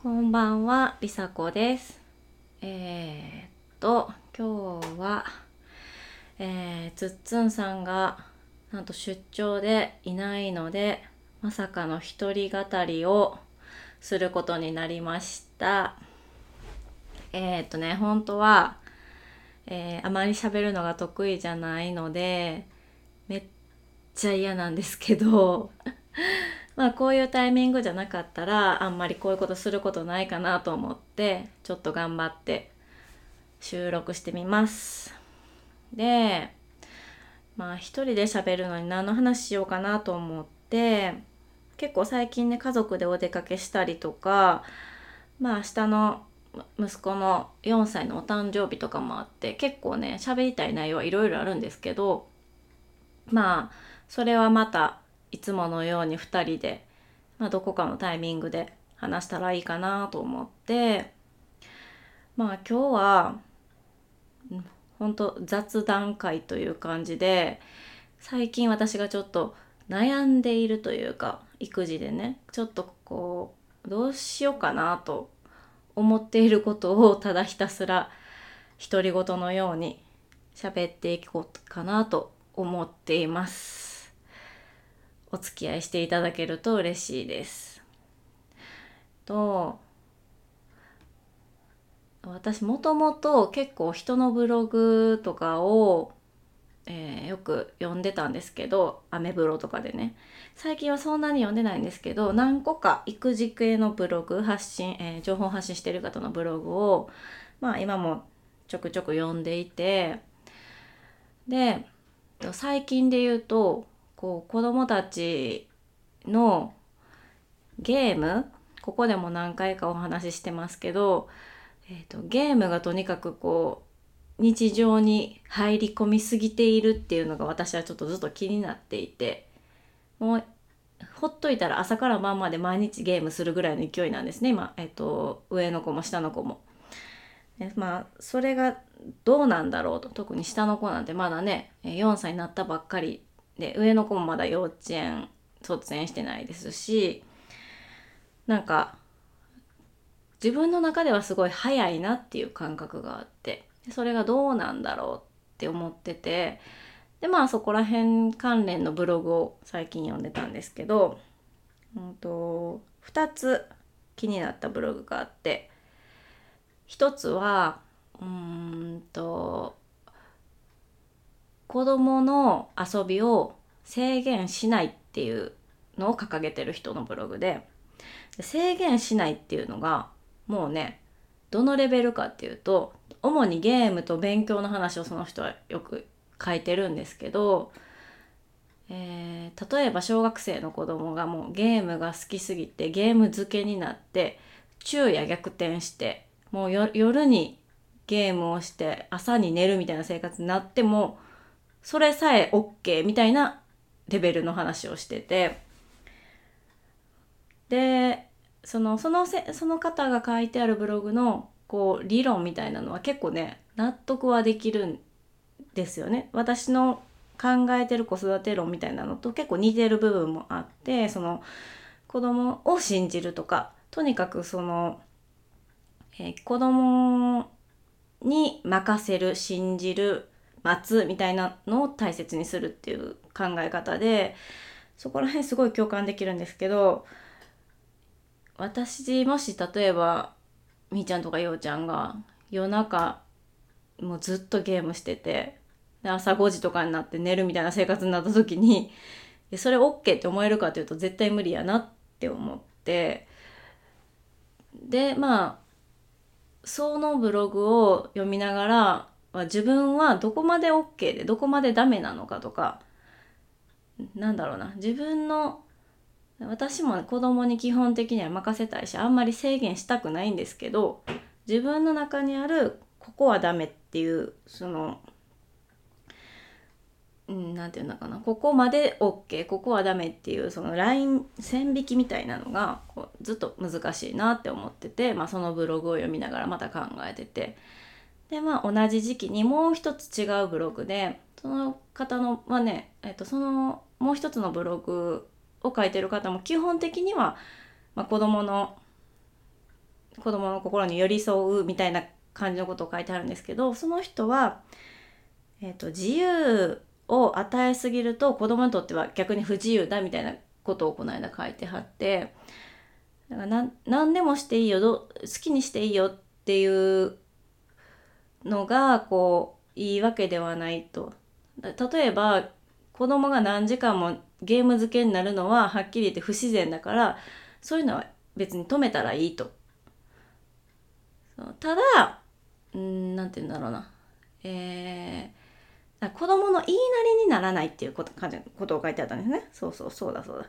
こんばんは、りさこです。えー、っと、今日は、えー、つっつんさんが、なんと出張でいないので、まさかの一人語りをすることになりました。えー、っとね、本当は、えーあまり喋るのが得意じゃないので、めっちゃ嫌なんですけど、まあこういうタイミングじゃなかったらあんまりこういうことすることないかなと思ってちょっと頑張って収録してみます。でまあ一人で喋るのに何の話しようかなと思って結構最近ね家族でお出かけしたりとかまあ明日の息子の4歳のお誕生日とかもあって結構ね喋りたい内容はいろいろあるんですけどまあそれはまたいつものように2人で、まあ、どこかのタイミングで話したらいいかなと思ってまあ今日はうんほんと雑談会という感じで最近私がちょっと悩んでいるというか育児でねちょっとこうどうしようかなと思っていることをただひたすら独り言のように喋っていこうかなと思っています。お付き合いしていただけると嬉しいです。と私もともと結構人のブログとかを、えーよく読んでたんですけどアメブロとかでね最近はそんなに読んでないんですけど何個か育児系のブログ発信、えー情報発信してる方のブログをまあ今もちょくちょく読んでいてで最近で言うとこう子供たちのゲームここでも何回かお話ししてますけど、えー、とゲームがとにかくこう日常に入り込みすぎているっていうのが私はちょっとずっと気になっていてもうほっといたら朝から晩まで毎日ゲームするぐらいの勢いなんですね今、えー、と上の子も下の子も。まあそれがどうなんだろうと特に下の子なんてまだね4歳になったばっかりで上の子もまだ幼稚園卒園してないですしなんか自分の中ではすごい早いなっていう感覚があってそれがどうなんだろうって思っててでまあそこら辺関連のブログを最近読んでたんですけど、うん、と2つ気になったブログがあって一つはうーんと子供の遊びを制限しないっていうのを掲げてる人のブログで制限しないっていうのがもうねどのレベルかっていうと主にゲームと勉強の話をその人はよく書いてるんですけど、えー例えば小学生の子供がもうゲームが好きすぎてゲーム漬けになって昼夜逆転してもう夜にゲームをして朝に寝るみたいな生活になってもそれさえ OK みたいなレベルの話をしててでそのそのせその方が書いてあるブログのこう理論みたいなのは結構ね納得はできるんですよね。私の考えてる子育て論みたいなのと結構似てる部分もあってその子供を信じるとかとにかくその、えー子供に任せる信じる待つみたいなのを大切にするっていう考え方でそこら辺すごい共感できるんですけど私もし例えばみーちゃんとかようちゃんが夜中もうずっとゲームしててで朝5時とかになって寝るみたいな生活になった時に それ OK って思えるかというと絶対無理やなって思ってでまあそのブログを読みながらま自分はどこまで OK でどこまでダメなのかとかなんだろうな。自分の私も子供に基本的には任せたいしあんまり制限したくないんですけど自分の中にあるここはダメっていうそのうん、なんていうのかな。ここまで OK ここはダメっていうそのライン線引きみたいなのがこうずっと難しいなって思ってて、まあ、そのブログを読みながらまた考えてて。でまあ同じ時期にもう一つ違うブログでその方のはね、えっと、そのもう一つのブログを書いてる方も基本的には、まあ、子供の子供の心に寄り添うみたいな感じのことを書いてあるんですけどその人は、えーと、自由を与えすぎると子供にとっては逆に不自由だみたいなことをこの間書いてはってだから何でもしていいよ好きにしていいよっていうのがこういいわけではないと。例えば子供が何時間もゲーム漬けになるのははっきり言って不自然だからそういうのは別に止めたらいいと。ただうんなんて言うんだろうなえー、子供の言いなりにならないっていうこと感じことを書いてあったんですねそうそうそうだそうだ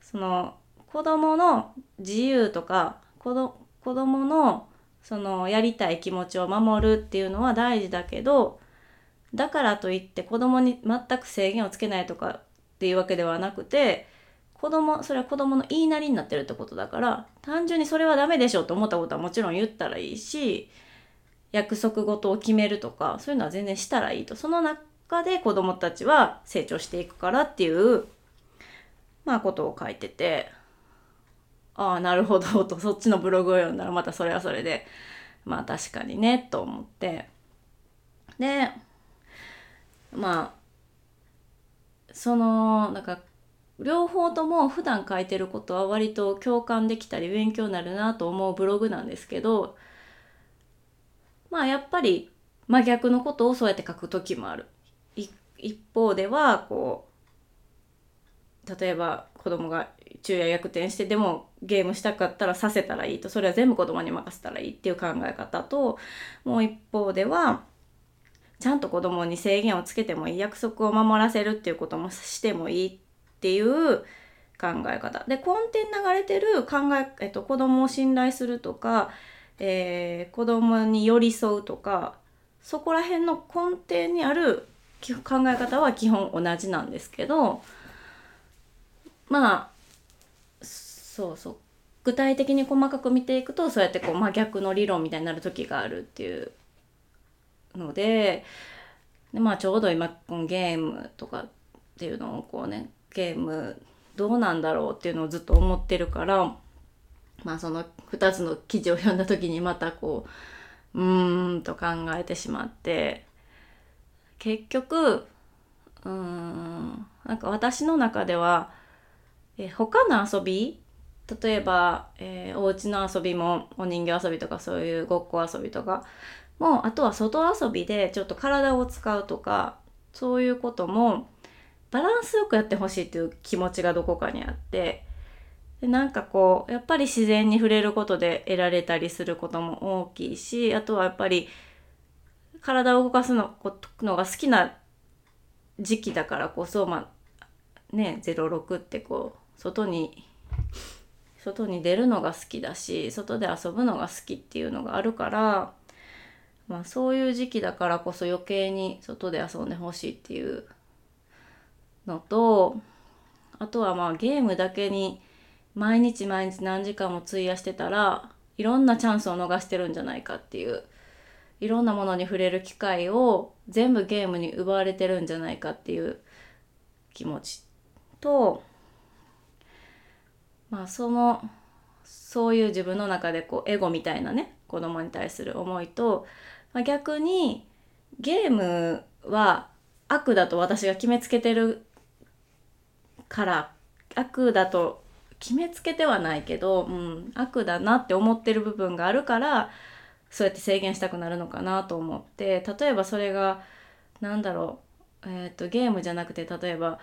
その子供の自由とか子ど子供のそのやりたい気持ちを守るっていうのは大事だけどだからといって子供に全く制限をつけないとかっていうわけではなくて子供それは子供の言いなりになってるってことだから単純にそれはダメでしょと思ったことはもちろん言ったらいいし約束事を決めるとかそういうのは全然したらいいと。その中で子供たちは成長していくからっていうまあことを書いてて。ああなるほどとそっちのブログを読んだらまたそれはそれでまあ確かにねと思ってでまあそのなんか両方とも普段書いてることは割と共感できたり勉強になるなと思うブログなんですけどまあやっぱり真逆のことをそうやって書く時もある。一方ではこう例えば子供が昼夜逆転してでもゲームしたかったらさせたらいいとそれは全部子供に任せたらいいっていう考え方ともう一方ではちゃんと子供に制限をつけてもいい約束を守らせるっていうこともしてもいいっていう考え方。で根底に流れてる考え、えっと、子供を信頼するとか、えー、子供に寄り添うとかそこら辺の根底にある考え方は基本同じなんですけどまあそうそう具体的に細かく見ていくとそうやってこう真逆の理論みたいになる時があるっていうのでで、まあ、ちょうど今このゲームとかっていうのをこうねゲームどうなんだろうっていうのをずっと思ってるからまあその2つの記事を読んだ時にまたこううーんと考えてしまって結局うーんなんか私の中ではえ他の遊び？例えば、えー、お家の遊びもお人形遊びとかそういうごっこ遊びとかもうあとは外遊びでちょっと体を使うとかそういうこともバランスよくやってほしいっていう気持ちがどこかにあってでなんかこうやっぱり自然に触れることで得られたりすることも大きいしあとはやっぱり体を動かすののが好きな時期だからこそまあね06ってこう外に外に出るのが好きだし外で遊ぶのが好きっていうのがあるからまあそういう時期だからこそ余計に外で遊んでほしいっていうのとあとはまあゲームだけに毎日毎日何時間も費やしてたらいろんなチャンスを逃してるんじゃないかっていういろんなものに触れる機会を全部ゲームに奪われてるんじゃないかっていう気持ちとまあそのそういう自分の中でこうエゴみたいなね子供に対する思いとまあ、逆にゲームは悪だと私が決めつけてるから悪だと決めつけてはないけど、うん、悪だなって思ってる部分があるからそうやって制限したくなるのかなと思って例えばそれが何だろう、えーと、ゲームじゃなくて例えば、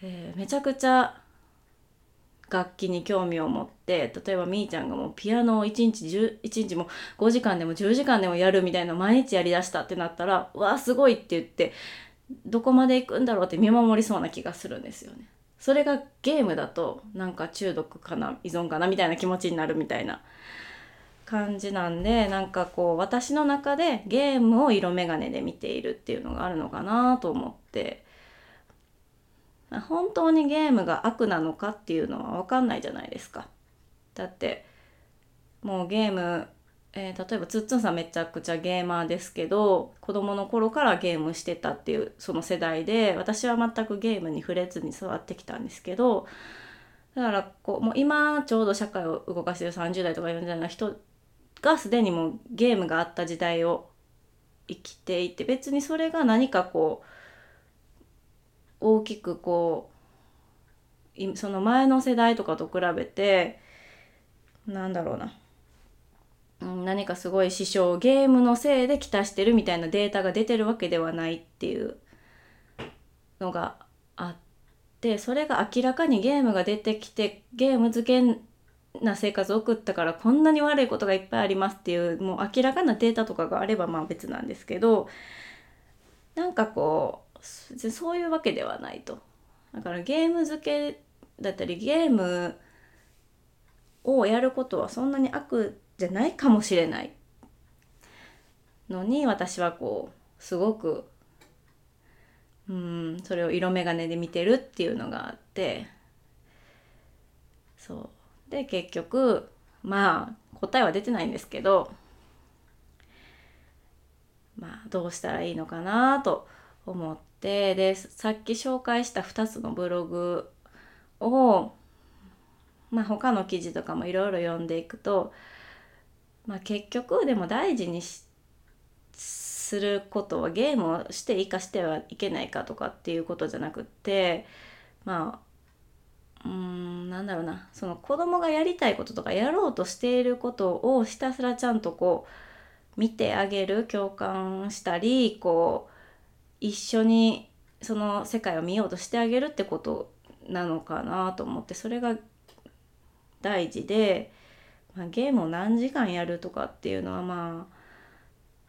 えー、めちゃくちゃ楽器に興味を持って例えばみーちゃんがもうピアノを1日1日も5時間でも10時間でもやるみたいな毎日やりだしたってなったらうわすごいって言ってどこまで行くんだろうって見守りそうな気がするんですよね。それがゲームだとなんか中毒かな依存かなみたいな気持ちになるみたいな感じなんでなんかこう私の中でゲームを色眼鏡で見ているっていうのがあるのかなと思って本当にゲームが悪なのかっていうのは分かんないじゃないですか。だってもうゲーム、えー、例えばつっつんさんめちゃくちゃゲーマーですけど子供の頃からゲームしてたっていうその世代で私は全くゲームに触れずに育ってきたんですけどだからこうもう今ちょうど社会を動かしてる30代とか40代の人がすでにもうゲームがあった時代を生きていて別にそれが何かこう大きくこうその前の世代とかと比べてなんだろうな。何かすごい支障ゲームのせいできたしてるみたいなデータが出てるわけではないっていうのがあってそれが明らかにゲームが出てきてゲーム漬けな生活を送ったからこんなに悪いことがいっぱいありますっていうもう明らかなデータとかがあればまあ別なんですけどなんかこうそういうわけではないと。だからゲーム漬けだったりゲームをやることはそんなに悪じゃないかもしれないのに私はこうすごくうんそれを色眼鏡で見てるっていうのがあってそうで結局まあ答えは出てないんですけどまあどうしたらいいのかなと思ってでさっき紹介した2つのブログをまあ他の記事とかもいろいろ読んでいくとまあ、結局でも大事にすることはゲームをして生かしてはいけないかとかっていうことじゃなくってまあうんなんだろうな。その子供がやりたいこととかやろうとしていることをひたすらちゃんとこう見てあげる共感したりこう一緒にその世界を見ようとしてあげるってことなのかなと思ってそれが大事でまあ、ゲームを何時間やるとかっていうのはまあ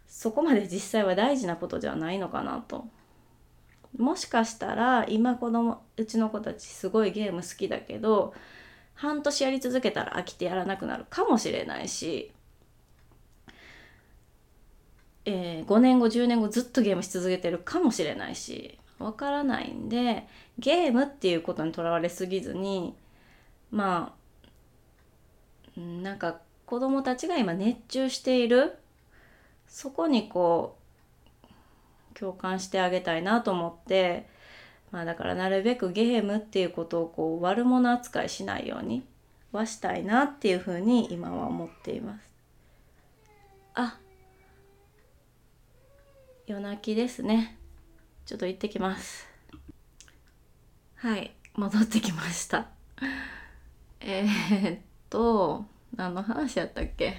そこまで実際は大事なことじゃないのかなと。もしかしたら今子供うちの子たちすごいゲーム好きだけど半年やり続けたら飽きてやらなくなるかもしれないし、えー、5年後10年後ずっとゲームし続けてるかもしれないしわからないんでゲームっていうことにとらわれすぎずにまあなんか子供たちが今熱中しているそこにこう共感してあげたいなと思ってまあだからなるべくゲームっていうことをこう悪者扱いしないようにはしたいなっていうふうに今は思っています。あ夜泣きですね。ちょっと行ってきます。はい、戻ってきました。えー、っと何の話やったっけ？っ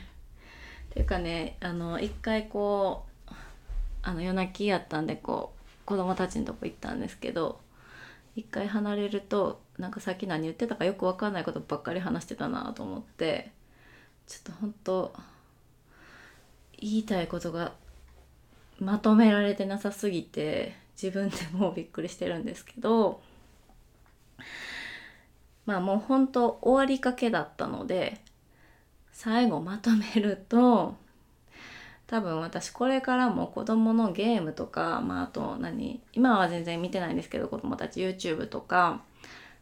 ていうかねあの一回こうあの夜泣きやったんでこう子供たちのとこ行ったんですけど一回離れるとなんかさっき何言ってたかよく分かんないことばっかり話してたなと思ってちょっと本当言いたいことがまとめられてなさすぎて自分でもうびっくりしてるんですけどまあもう本当終わりかけだったので最後まとめると多分私これからも子供のゲームとか、まあ、あと何今は全然見てないんですけど子供たち YouTube とか、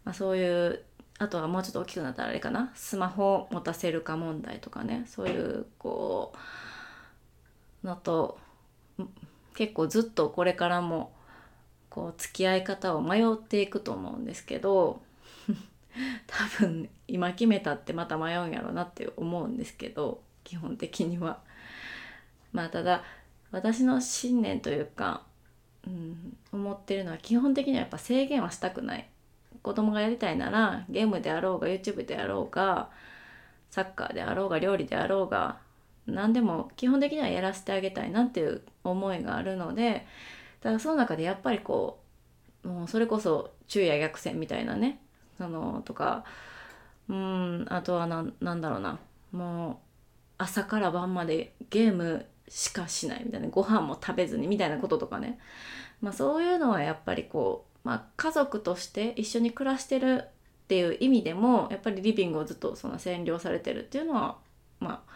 まあ、そういうあとはもうちょっと大きくなったらあれかなスマホを持たせるか問題とかねそういうこうのと結構ずっとこれからもこう付き合い方を迷っていくと思うんですけど 多分今決めたってまた迷うんやろうなって思うんですけど基本的には。まあただ私の信念というか、うん、思ってるのは基本的にはやっぱ制限はしたくない。子供がやりたいならゲームであろうが YouTube であろうがサッカーであろうが料理であろうが何でも基本的にはやらせてあげたいなっていう思いがあるのでだからその中でやっぱりこうもうそれこそ昼夜逆転みたいなねそのとかうんあとは何だろうなもう朝から晩までゲームしかしないみたいなご飯も食べずにみたいなこととかね、まあ、そういうのはやっぱりこう、まあ、家族として一緒に暮らしてるっていう意味でもやっぱりリビングをずっとその占領されてるっていうのはまあ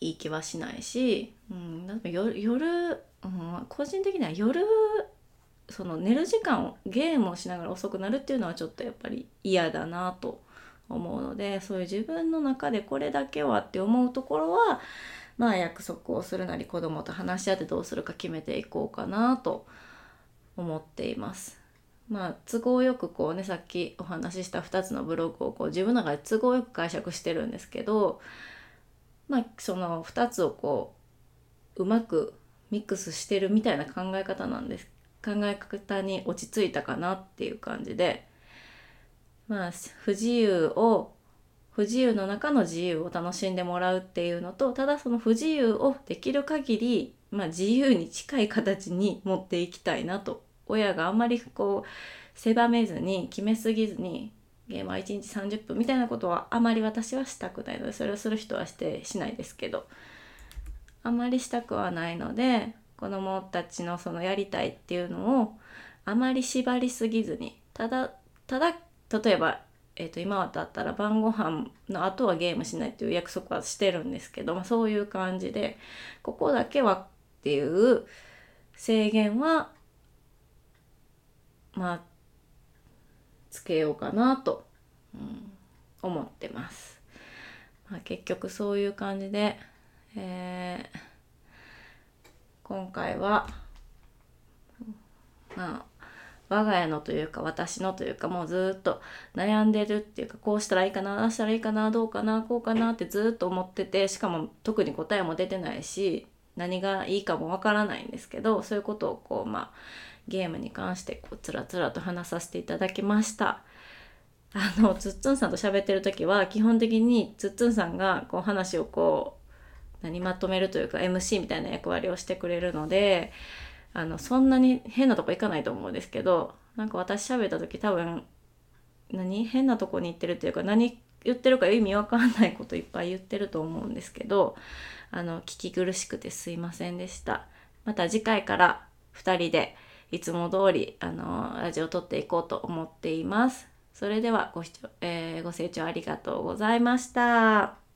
いい気はしないし、うん、なんか夜夜、うん、個人的には夜その寝る時間をゲームをしながら遅くなるっていうのはちょっとやっぱり嫌だなと思うのでそういう自分の中でこれだけはって思うところはまあ約束をするなり子供と話し合ってどうするか決めていこうかなと思っています。まあ都合よくこうねさっきお話しした2つのブログをこう自分の中で都合よく解釈してるんですけどまあその2つをこううまくミックスしてるみたいな考え方なんです。考え方に落ち着いたかなっていう感じで。まあ不自由を不自由の中の自由を楽しんでもらうっていうのとただその不自由をできる限り、まあ、自由に近い形に持っていきたいなと。親があんまりこう狭めずに決めすぎずにゲームは1日30分みたいなことはあまり私はしたくないのでそれをする人はしてしないですけど。あまりしたくはないので子どもたちのそのやりたいっていうのをあまり縛りすぎずにただただ例えば、えー、と今だったら晩ご飯の後はゲームしないっていう約束はしてるんですけど、まあ、そういう感じでここだけはっていう制限はまあつけようかなと、うん、思ってます。まあ、結局そういう感じで、えー、今回はまあ我が家のというか私のというかもうずっと悩んでるっていうかこうしたらいいかなあしたらいいかなどうかなこうかなってずっと思っててしかも特に答えも出てないし何がいいかもわからないんですけどそういうことをこうまあゲームに関してこうつらつらと話させていただきました。あのつっつんさんと喋ってる時は基本的につっつんさんがこう話をこう何まとめるというか MC みたいな役割をしてくれるのであのそんなに変なとこ行かないと思うんですけどなんか私喋った時多分何？変なとこに行ってるっていうか何言ってるか意味わかんないこといっぱい言ってると思うんですけどあの聞き苦しくてすいませんでしたまた次回から2人でいつも通りあのラジオを撮っていこうと思っていますそれではご視聴、えー、ご清聴ありがとうございました。